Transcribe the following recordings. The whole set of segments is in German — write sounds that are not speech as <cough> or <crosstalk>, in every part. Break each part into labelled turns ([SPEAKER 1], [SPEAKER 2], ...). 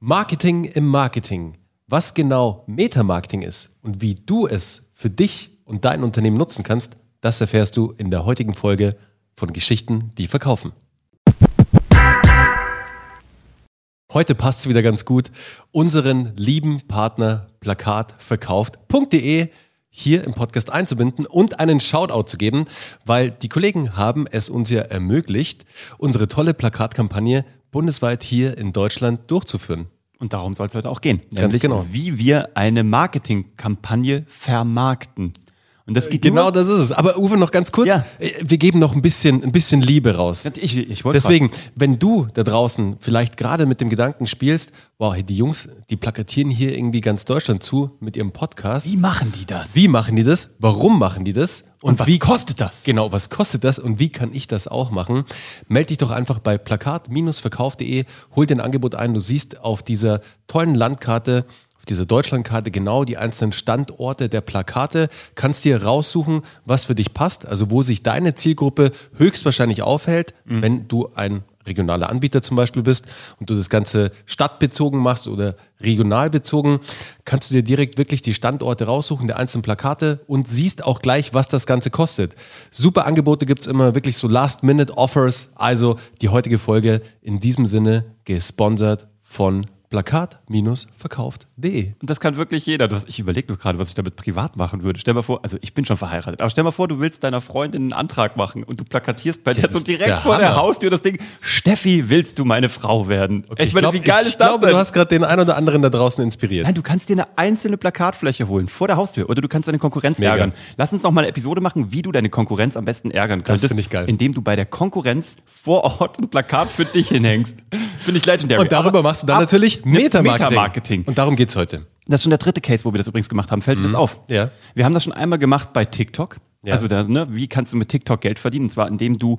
[SPEAKER 1] Marketing im Marketing. Was genau Metamarketing ist und wie du es für dich und dein Unternehmen nutzen kannst, das erfährst du in der heutigen Folge von Geschichten, die verkaufen. Heute passt es wieder ganz gut, unseren lieben Partner plakatverkauft.de hier im Podcast einzubinden und einen Shoutout zu geben, weil die Kollegen haben es uns ja ermöglicht, unsere tolle Plakatkampagne bundesweit hier in Deutschland durchzuführen.
[SPEAKER 2] Und darum soll es heute auch gehen.
[SPEAKER 1] Ganz genau.
[SPEAKER 2] Wie wir eine Marketingkampagne vermarkten. Und das geht
[SPEAKER 1] Genau das ist es. Aber Uwe, noch ganz kurz.
[SPEAKER 2] Ja.
[SPEAKER 1] äh, Wir geben noch ein bisschen, ein bisschen Liebe raus.
[SPEAKER 2] Ich, ich
[SPEAKER 1] Deswegen, wenn du da draußen vielleicht gerade mit dem Gedanken spielst, wow, hey, die Jungs, die plakatieren hier irgendwie ganz Deutschland zu mit ihrem Podcast.
[SPEAKER 2] Wie machen die das?
[SPEAKER 1] Wie machen die das? Warum machen die das?
[SPEAKER 2] Und was
[SPEAKER 1] wie
[SPEAKER 2] kostet das?
[SPEAKER 1] Genau, was kostet das und wie kann ich das auch machen? Meld dich doch einfach bei plakat-verkauf.de, hol dir ein Angebot ein. Du siehst auf dieser tollen Landkarte, auf dieser Deutschlandkarte genau die einzelnen Standorte der Plakate, kannst dir raussuchen, was für dich passt, also wo sich deine Zielgruppe höchstwahrscheinlich aufhält,
[SPEAKER 2] Mhm.
[SPEAKER 1] wenn du ein regionaler Anbieter zum Beispiel bist und du das Ganze stadtbezogen machst oder regional bezogen, kannst du dir direkt wirklich die Standorte raussuchen, der einzelnen Plakate und siehst auch gleich, was das Ganze kostet. Super Angebote gibt's immer, wirklich so Last-Minute-Offers. Also die heutige Folge in diesem Sinne gesponsert von plakat-verkauft.de.
[SPEAKER 2] Und das kann wirklich jeder. Das, ich überlege doch gerade, was ich damit privat machen würde. Stell mal vor, also ich bin schon verheiratet, aber stell mal vor, du willst deiner Freundin einen Antrag machen und du plakatierst bei der
[SPEAKER 1] das
[SPEAKER 2] so
[SPEAKER 1] ist
[SPEAKER 2] direkt
[SPEAKER 1] der
[SPEAKER 2] vor der
[SPEAKER 1] Hammer.
[SPEAKER 2] Steffi, das Ding, Steffi, willst du meine Frau werden?
[SPEAKER 1] ich glaube, ich glaube, du hast gerade den einen oder anderen da draußen inspiriert.
[SPEAKER 2] Nein, du kannst dir eine einzelne Plakatfläche holen vor der Haustür oder du kannst deine Konkurrenz
[SPEAKER 1] Das ist
[SPEAKER 2] ärgern. Lass uns noch mal eine Episode machen, wie du deine Konkurrenz am besten ärgern könntest.
[SPEAKER 1] finde ich geil.
[SPEAKER 2] Indem du bei der Konkurrenz vor Ort ein Plakat für dich hinhängst. Finde ich legendary.
[SPEAKER 1] Und darüber
[SPEAKER 2] Aber
[SPEAKER 1] machst du dann
[SPEAKER 2] ab-
[SPEAKER 1] natürlich Metamarketing.
[SPEAKER 2] Metamarketing.
[SPEAKER 1] Und darum geht's heute.
[SPEAKER 2] Das ist schon der dritte Case, wo wir das übrigens gemacht haben. Fällt dir das auf?
[SPEAKER 1] Mhm. Ja.
[SPEAKER 2] Wir haben das schon einmal gemacht bei TikTok.
[SPEAKER 1] Ja.
[SPEAKER 2] Also, da, ne, wie kannst du mit TikTok Geld verdienen? Und zwar, indem du,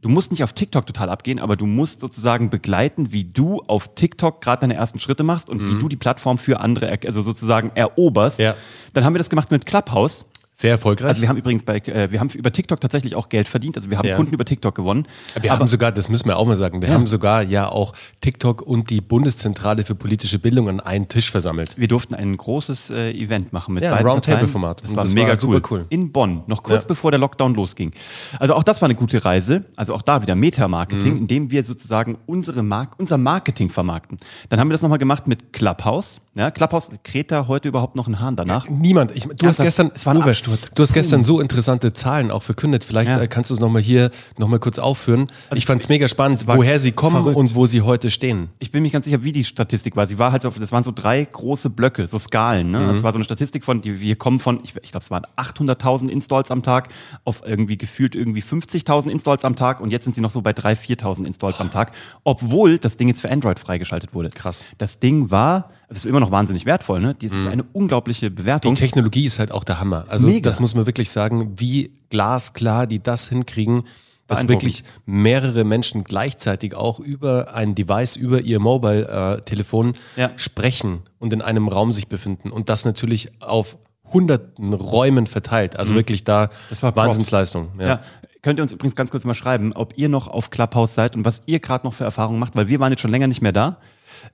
[SPEAKER 2] du musst nicht auf TikTok total abgehen, aber du musst sozusagen begleiten, wie du auf TikTok gerade deine ersten Schritte machst und wie du die Plattform für andere, er- also sozusagen eroberst.
[SPEAKER 1] Mhm. Ja.
[SPEAKER 2] Dann haben wir das gemacht mit Clubhouse.
[SPEAKER 1] Sehr erfolgreich.
[SPEAKER 2] Also wir haben übrigens bei, äh, wir haben über TikTok tatsächlich auch Geld verdient. Also wir haben
[SPEAKER 1] Ja.
[SPEAKER 2] Kunden über TikTok gewonnen.
[SPEAKER 1] Wir haben sogar, das müssen wir auch mal sagen, wir
[SPEAKER 2] Ja.
[SPEAKER 1] haben sogar ja auch TikTok und die Bundeszentrale für politische Bildung an einen Tisch versammelt.
[SPEAKER 2] Wir durften ein großes äh, Event machen mit
[SPEAKER 1] Ja,
[SPEAKER 2] beiden
[SPEAKER 1] Roundtable-Format.
[SPEAKER 2] Das war
[SPEAKER 1] das
[SPEAKER 2] mega
[SPEAKER 1] war
[SPEAKER 2] cool.
[SPEAKER 1] super cool.
[SPEAKER 2] In Bonn, noch kurz
[SPEAKER 1] Ja.
[SPEAKER 2] bevor der Lockdown losging. Also auch das war eine gute Reise. Also auch da wieder Meta-Marketing,
[SPEAKER 1] Mhm.
[SPEAKER 2] indem wir sozusagen unsere Mark unser Marketing vermarkten. Dann haben wir das nochmal gemacht mit Clubhouse. Ja, Clubhouse, kräht da heute überhaupt noch ein Hahn danach?
[SPEAKER 1] Niemand. Ich, du hast
[SPEAKER 2] Ernsthaft?
[SPEAKER 1] gestern,
[SPEAKER 2] Es war ein
[SPEAKER 1] Uwe,
[SPEAKER 2] Absturz.
[SPEAKER 1] du hast gestern so interessante Zahlen auch verkündet. Vielleicht
[SPEAKER 2] Ja.
[SPEAKER 1] äh, kannst du es nochmal hier nochmal kurz aufführen. ich fand es mega spannend, woher sie kommen
[SPEAKER 2] verrückt.
[SPEAKER 1] und wo sie heute stehen.
[SPEAKER 2] Ich bin mir ganz sicher, wie die Statistik war. Sie war halt so, das waren so drei große Blöcke, so Skalen. Ne?
[SPEAKER 1] Mhm.
[SPEAKER 2] Das war so eine Statistik von, die, wir kommen von, ich, ich glaube, es waren 800.000 Installs am Tag auf irgendwie gefühlt irgendwie 50.000 Installs am Tag und jetzt sind sie noch so bei 3.000, 4.000 Installs am Tag, obwohl das Ding jetzt für Android freigeschaltet wurde.
[SPEAKER 1] Krass.
[SPEAKER 2] Das Ding war, also es ist immer noch wahnsinnig wertvoll, ne? Das ist eine unglaubliche
[SPEAKER 1] Mhm. Die
[SPEAKER 2] Bewertung.
[SPEAKER 1] Technologie ist halt auch der Hammer. Also
[SPEAKER 2] mega.
[SPEAKER 1] das muss man wirklich sagen, wie glasklar die das hinkriegen, dass
[SPEAKER 2] Beeindruckend.
[SPEAKER 1] wirklich mehrere Menschen gleichzeitig auch über ein Device, über ihr Mobile-Telefon
[SPEAKER 2] Ja.
[SPEAKER 1] sprechen und in einem Raum sich befinden. Und das natürlich auf hunderten Räumen verteilt. Also wirklich da
[SPEAKER 2] Mhm. Das war Props.
[SPEAKER 1] Wahnsinnsleistung.
[SPEAKER 2] Ja. Könnt ihr uns übrigens ganz kurz mal schreiben, ob ihr noch auf Clubhouse seid und was ihr gerade noch für Erfahrungen macht, weil wir waren jetzt schon länger nicht mehr da.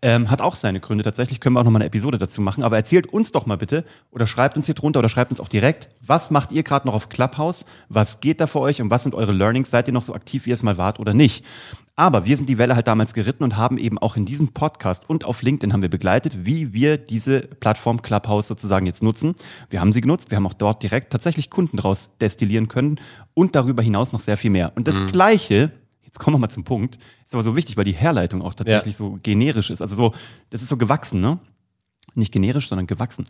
[SPEAKER 2] Ähm, hat auch seine Gründe tatsächlich, können wir auch noch mal eine Episode dazu machen. Aber erzählt uns doch mal bitte oder schreibt uns hier drunter oder schreibt uns auch direkt, was macht ihr gerade noch auf Clubhouse? Was geht da für euch und was sind eure Learnings? Seid ihr noch so aktiv, wie ihr es mal wart oder nicht? Aber wir sind die Welle halt damals geritten und haben eben auch in diesem Podcast und auf LinkedIn haben wir begleitet, wie wir diese Plattform Clubhouse sozusagen jetzt nutzen. Wir haben sie genutzt, wir haben auch dort direkt tatsächlich Kunden draus destillieren können und darüber hinaus noch sehr viel mehr. Und das Gleiche, jetzt kommen wir mal zum Punkt, ist aber so wichtig, weil die Herleitung auch tatsächlich so generisch ist. Also so, das ist so gewachsen, ne? Nicht generisch, sondern gewachsen.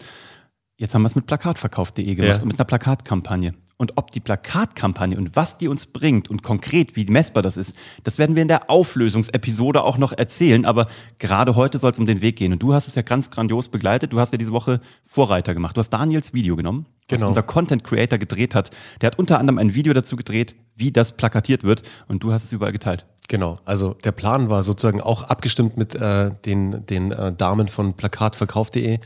[SPEAKER 2] Jetzt haben wir es mit plakatverkauf.de gemacht
[SPEAKER 1] Ja.
[SPEAKER 2] und mit einer Plakatkampagne. Und ob die Plakatkampagne und was die uns bringt und konkret, wie messbar das ist, das werden wir in der Auflösungsepisode auch noch erzählen. Aber gerade heute soll es um den Weg gehen. Und du hast es ja ganz grandios begleitet. Du hast ja diese Woche Vorreiter gemacht. Du hast Daniels Video genommen,
[SPEAKER 1] Genau.
[SPEAKER 2] das unser Content Creator gedreht hat. Der hat unter anderem ein Video dazu gedreht, wie das plakatiert wird. Und du hast es überall geteilt.
[SPEAKER 1] Genau, also der Plan war sozusagen auch abgestimmt mit äh, den, den äh, Damen von plakatverkauf.de,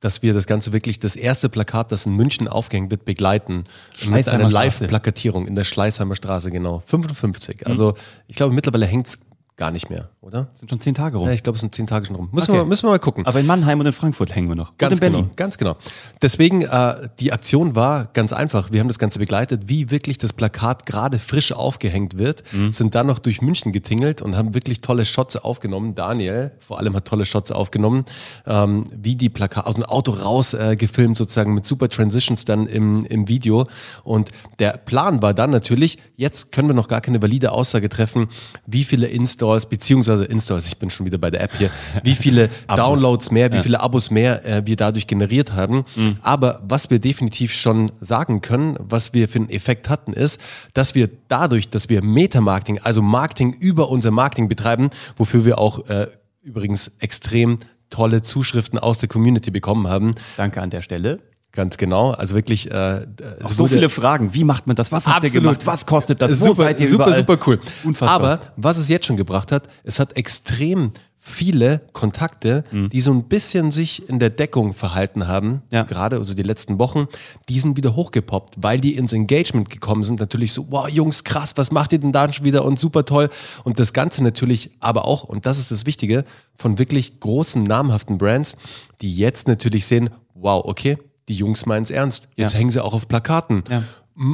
[SPEAKER 1] dass wir das Ganze wirklich, das erste Plakat, das in München aufgehängt wird, begleiten. Mit einer. Live-Plakatierung in der Schleißheimer Straße, genau. 55.
[SPEAKER 2] Mhm.
[SPEAKER 1] Also ich glaube, mittlerweile hängt es gar nicht mehr, oder?
[SPEAKER 2] Sind schon zehn Tage rum.
[SPEAKER 1] Ja, ich glaube, es sind zehn Tage schon rum. Müssen,
[SPEAKER 2] Okay.
[SPEAKER 1] wir, müssen wir mal gucken.
[SPEAKER 2] Aber in Mannheim und in Frankfurt hängen wir noch.
[SPEAKER 1] Ganz genau, ganz genau. Deswegen, äh, die Aktion war ganz einfach. Wir haben das Ganze begleitet, wie wirklich das Plakat gerade frisch aufgehängt wird,
[SPEAKER 2] Mhm.
[SPEAKER 1] sind dann noch durch München getingelt und haben wirklich tolle Shots aufgenommen. Daniel vor allem hat tolle Shots aufgenommen, ähm, wie die Plakat aus dem Auto raus äh, gefilmt, sozusagen mit super Transitions dann im, im Video. Und der Plan war dann natürlich, jetzt können wir noch gar keine valide Aussage treffen, wie viele Installs, beziehungsweise Installs, ich bin schon wieder bei der App hier, wie viele <laughs> Downloads mehr, wie viele Abos mehr äh, wir dadurch generiert haben. Aber was wir definitiv schon sagen können, was wir für einen Effekt hatten, ist, dass wir dadurch, dass wir Meta-Marketing, also Marketing über unser Marketing betreiben, wofür wir auch äh, übrigens extrem tolle Zuschriften aus der Community bekommen haben.
[SPEAKER 2] Danke an der Stelle.
[SPEAKER 1] Ganz genau. Also wirklich äh,
[SPEAKER 2] Auch so viele Fragen. Wie macht man das? Was habt ihr gemacht? Was kostet das? Wo
[SPEAKER 1] super,
[SPEAKER 2] seid ihr
[SPEAKER 1] super,
[SPEAKER 2] überall?
[SPEAKER 1] super cool.
[SPEAKER 2] Unfassbar.
[SPEAKER 1] Aber was es jetzt schon gebracht hat, es hat extrem viele Kontakte, die so ein bisschen sich in der Deckung verhalten haben,
[SPEAKER 2] Mhm. Ja.
[SPEAKER 1] gerade also die letzten Wochen, die sind wieder hochgepoppt, weil die ins Engagement gekommen sind. Natürlich so, wow, Jungs, krass, was macht ihr denn da schon wieder und super toll. Und das Ganze natürlich aber auch, und das ist das Wichtige, von wirklich großen, namhaften Brands, die jetzt natürlich sehen, wow, okay, die Jungs meinen es ernst. Jetzt
[SPEAKER 2] Ja.
[SPEAKER 1] hängen sie auch auf Plakaten.
[SPEAKER 2] Ja.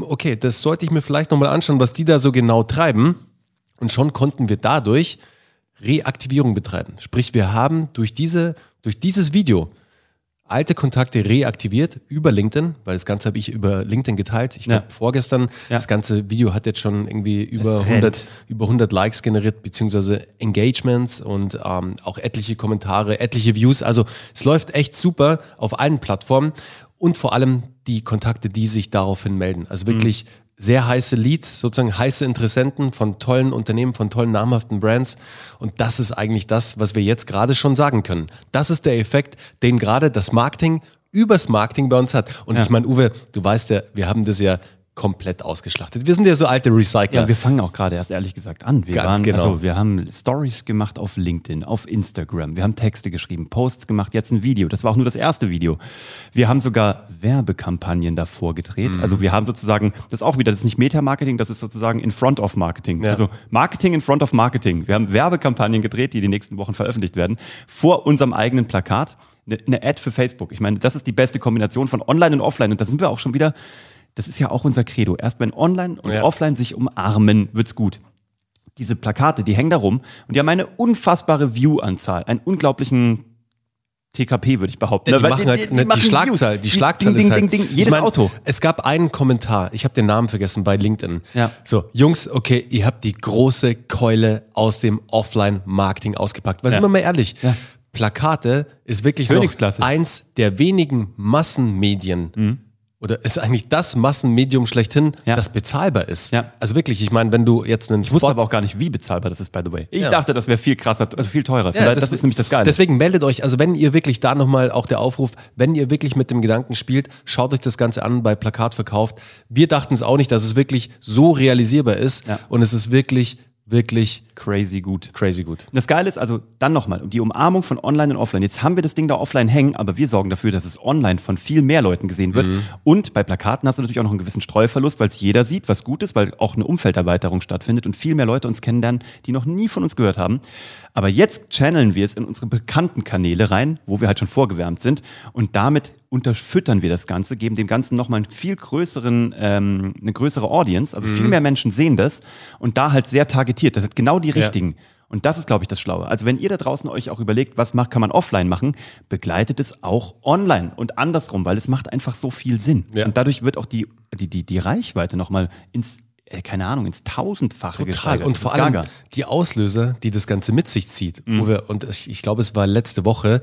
[SPEAKER 1] Okay, das sollte ich mir vielleicht nochmal anschauen, was die da so genau treiben. Und schon konnten wir dadurch Reaktivierung betreiben. Sprich, wir haben durch, diese, durch dieses Video alte Kontakte reaktiviert über LinkedIn, weil das Ganze habe ich über LinkedIn geteilt. Ich glaube,
[SPEAKER 2] Ja.
[SPEAKER 1] vorgestern,
[SPEAKER 2] Ja.
[SPEAKER 1] das ganze Video hat jetzt schon irgendwie über
[SPEAKER 2] Es
[SPEAKER 1] 100,
[SPEAKER 2] rennt.
[SPEAKER 1] über 100 Likes generiert, beziehungsweise Engagements und ähm, auch etliche Kommentare, etliche Views. Also es läuft echt super auf allen Plattformen und vor allem die Kontakte, die sich daraufhin melden. Also wirklich sehr heiße Leads, sozusagen heiße Interessenten von tollen Unternehmen, von tollen namhaften Brands. Und das ist eigentlich das, was wir jetzt gerade schon sagen können. Das ist der Effekt, den gerade das Marketing übers Marketing bei uns hat. Und
[SPEAKER 2] Ja.
[SPEAKER 1] ich meine, Uwe, du weißt ja, wir haben das ja komplett ausgeschlachtet. Wir sind ja so alte Recycler.
[SPEAKER 2] Ja, wir fangen auch gerade erst ehrlich gesagt an. Wir
[SPEAKER 1] Ganz
[SPEAKER 2] waren,
[SPEAKER 1] genau.
[SPEAKER 2] Also wir haben Stories gemacht auf LinkedIn, auf Instagram. Wir haben Texte geschrieben, Posts gemacht, jetzt ein Video. Das war auch nur das erste Video. Wir haben sogar Werbekampagnen davor gedreht.
[SPEAKER 1] Mhm.
[SPEAKER 2] Also wir haben sozusagen, das ist auch wieder, das ist nicht Meta-Marketing, das ist sozusagen in front of Marketing.
[SPEAKER 1] Ja.
[SPEAKER 2] Also Marketing in front of Marketing. Wir haben Werbekampagnen gedreht, die die nächsten Wochen veröffentlicht werden, vor unserem eigenen Plakat. Eine Ad für Facebook. Ich meine, das ist die beste Kombination von Online und Offline. Und da sind wir auch schon wieder, das ist ja auch unser Credo. Erst wenn Online und
[SPEAKER 1] Ja.
[SPEAKER 2] Offline sich umarmen, wird's gut. Diese Plakate, die hängen da rum und die haben eine unfassbare View-Anzahl, einen unglaublichen TKP, würde ich behaupten.
[SPEAKER 1] Ja, die
[SPEAKER 2] Weil
[SPEAKER 1] machen halt ne, die,
[SPEAKER 2] machen
[SPEAKER 1] Schlagzahl. Die Schlagzahl
[SPEAKER 2] ding,
[SPEAKER 1] ist
[SPEAKER 2] ding,
[SPEAKER 1] halt.
[SPEAKER 2] ding, ding,
[SPEAKER 1] Ich
[SPEAKER 2] jedes
[SPEAKER 1] mein,
[SPEAKER 2] Auto.
[SPEAKER 1] Es gab einen Kommentar. Ich habe den Namen vergessen bei LinkedIn.
[SPEAKER 2] Ja.
[SPEAKER 1] So, Jungs, okay, ihr habt die große Keule aus dem Offline-Marketing ausgepackt. Weil
[SPEAKER 2] Ja.
[SPEAKER 1] sind wir mal ehrlich,
[SPEAKER 2] Ja.
[SPEAKER 1] Plakate ist wirklich noch eins der wenigen Massenmedien. Oder ist eigentlich das Massenmedium schlechthin.
[SPEAKER 2] Ja.
[SPEAKER 1] das bezahlbar ist.
[SPEAKER 2] Ja.
[SPEAKER 1] Also wirklich, ich meine, wenn du jetzt einen
[SPEAKER 2] Ich wusste aber auch gar nicht, wie bezahlbar das ist, by the way. Ich
[SPEAKER 1] Ja.
[SPEAKER 2] dachte, das wäre viel krasser, also viel teurer. Vielleicht, das,
[SPEAKER 1] deswegen-
[SPEAKER 2] ist nämlich das Geile.
[SPEAKER 1] Deswegen meldet euch, also wenn ihr wirklich da nochmal auch der Aufruf, wenn ihr wirklich mit dem Gedanken spielt, schaut euch das Ganze an bei Plakat verkauft. Wir dachten es auch nicht, dass es wirklich so realisierbar ist
[SPEAKER 2] Ja.
[SPEAKER 1] und es ist wirklich, wirklich
[SPEAKER 2] Crazy gut.
[SPEAKER 1] crazy gut.
[SPEAKER 2] Und Das Geile ist also dann nochmal, die Umarmung von Online und Offline. Jetzt haben wir das Ding da offline hängen, aber wir sorgen dafür, dass es online von viel mehr Leuten gesehen wird. Und bei Plakaten hast du natürlich auch noch einen gewissen Streuverlust, weil es jeder sieht, was gut ist, weil auch eine Umfelderweiterung stattfindet und viel mehr Leute uns kennenlernen, die noch nie von uns gehört haben. Aber jetzt channeln wir es in unsere bekannten Kanäle rein, wo wir halt schon vorgewärmt sind. Und damit unterfüttern wir das Ganze, geben dem Ganzen nochmal einen viel größeren, ähm, eine größere Audience. Also viel mehr Menschen sehen das und da halt sehr targetiert. Das hat genau die
[SPEAKER 1] Ja.
[SPEAKER 2] richtigen. Und das ist, glaube ich, das Schlaue. Also wenn ihr da draußen euch auch überlegt, was macht, kann man offline machen, begleitet es auch online und andersrum, weil es macht einfach so viel Sinn.
[SPEAKER 1] Ja.
[SPEAKER 2] Und dadurch wird auch die, die, die, die Reichweite nochmal ins, äh, keine Ahnung, ins Tausendfache
[SPEAKER 1] Total.
[SPEAKER 2] gesteigert.
[SPEAKER 1] Und vor allem die Auslöser, die das Ganze mit sich zieht.
[SPEAKER 2] Mhm.
[SPEAKER 1] Uwe, und ich, ich glaube, es war letzte Woche,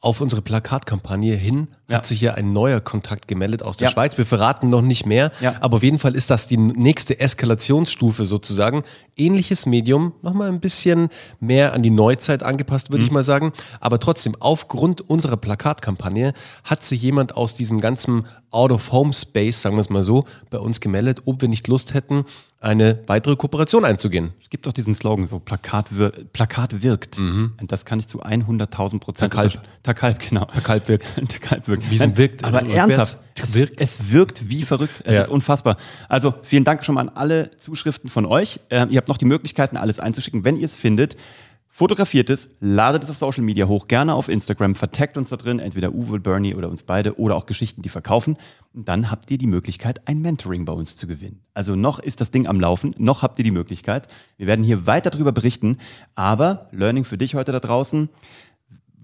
[SPEAKER 1] auf unsere Plakatkampagne hin
[SPEAKER 2] Ja.
[SPEAKER 1] hat sich ja ein neuer Kontakt gemeldet aus der
[SPEAKER 2] Ja.
[SPEAKER 1] Schweiz. Wir verraten noch nicht mehr,
[SPEAKER 2] Ja.
[SPEAKER 1] aber auf jeden Fall ist das die nächste Eskalationsstufe sozusagen. Ähnliches Medium, nochmal ein bisschen mehr an die Neuzeit angepasst,
[SPEAKER 2] Mhm.
[SPEAKER 1] würde ich mal sagen. Aber trotzdem, aufgrund unserer Plakatkampagne hat sich jemand aus diesem ganzen Out-of-Home-Space, sagen wir es mal so, bei uns gemeldet, ob wir nicht Lust hätten, eine weitere Kooperation einzugehen.
[SPEAKER 2] Es gibt doch diesen Slogan, so Plakat, wir Plakat wirkt. Und das kann ich zu 100.000 Prozent
[SPEAKER 1] Takalb.
[SPEAKER 2] Takalb, genau.
[SPEAKER 1] Takalb wirkt. <laughs>
[SPEAKER 2] Takalb wirkt.
[SPEAKER 1] Wie es
[SPEAKER 2] Nein,
[SPEAKER 1] wirkt.
[SPEAKER 2] Aber
[SPEAKER 1] Rückwärts.
[SPEAKER 2] ernsthaft, es
[SPEAKER 1] Wirkt.
[SPEAKER 2] wirkt. es wirkt wie verrückt. Es
[SPEAKER 1] Ja.
[SPEAKER 2] ist unfassbar. Also vielen Dank schon mal an alle Zuschriften von euch. Ähm, ihr habt noch die Möglichkeiten, alles einzuschicken, wenn ihr es findet. Fotografiert es, ladet es auf Social Media hoch, gerne auf Instagram, vertagt uns da drin, entweder Uwe, Bernie oder uns beide oder auch Geschichten, die verkaufen. Und dann habt ihr die Möglichkeit, ein Mentoring bei uns zu gewinnen. Also noch ist das Ding am Laufen, noch habt ihr die Möglichkeit. Wir werden hier weiter darüber berichten, aber Learning für dich heute da draußen,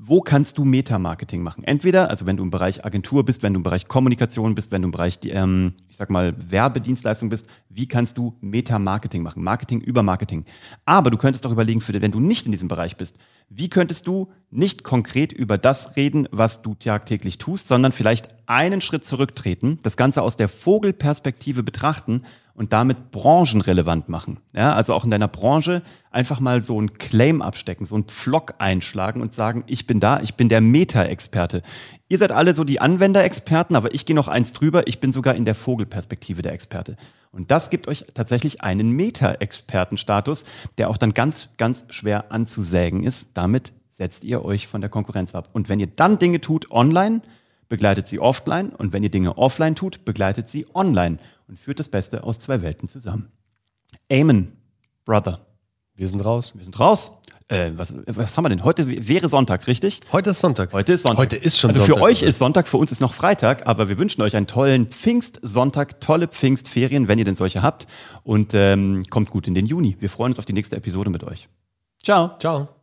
[SPEAKER 2] wo kannst du Meta-Marketing machen? Entweder, also wenn du im Bereich Agentur bist, wenn du im Bereich Kommunikation bist, wenn du im Bereich, ähm, ich sag mal, Werbedienstleistung bist, wie kannst du Meta-Marketing machen? Marketing über Marketing. Aber du könntest auch überlegen, für, wenn du nicht in diesem Bereich bist, wie könntest du nicht konkret über das reden, was du tagtäglich tust, sondern vielleicht einen Schritt zurücktreten, das Ganze aus der Vogelperspektive betrachten und damit branchenrelevant machen. Ja, also auch in deiner Branche einfach mal so einen Claim abstecken, so einen Pflock einschlagen und sagen, ich bin da, ich bin der Meta-Experte. Ihr seid alle so die Anwenderexperten, aber ich gehe noch eins drüber, ich bin sogar in der Vogelperspektive der Experte. Und das gibt euch tatsächlich einen Meta-Expertenstatus, der auch dann ganz, ganz schwer anzusägen ist. Damit setzt ihr euch von der Konkurrenz ab. Und wenn ihr dann Dinge tut online, begleitet sie offline und wenn ihr Dinge offline tut, begleitet sie online und führt das Beste aus zwei Welten zusammen. Amen, Brother.
[SPEAKER 1] Wir sind raus.
[SPEAKER 2] Wir sind raus. Äh, was, was haben wir denn? Heute wäre Sonntag, richtig?
[SPEAKER 1] Heute ist Sonntag.
[SPEAKER 2] Heute ist Sonntag.
[SPEAKER 1] Heute ist schon
[SPEAKER 2] also
[SPEAKER 1] Sonntag.
[SPEAKER 2] für euch ist Sonntag, für uns ist noch Freitag, aber wir wünschen euch einen tollen Pfingstsonntag, tolle Pfingstferien, wenn ihr denn solche habt. Und ähm, kommt gut in den Juni. Wir freuen uns auf die nächste Episode mit euch. Ciao.
[SPEAKER 1] Ciao.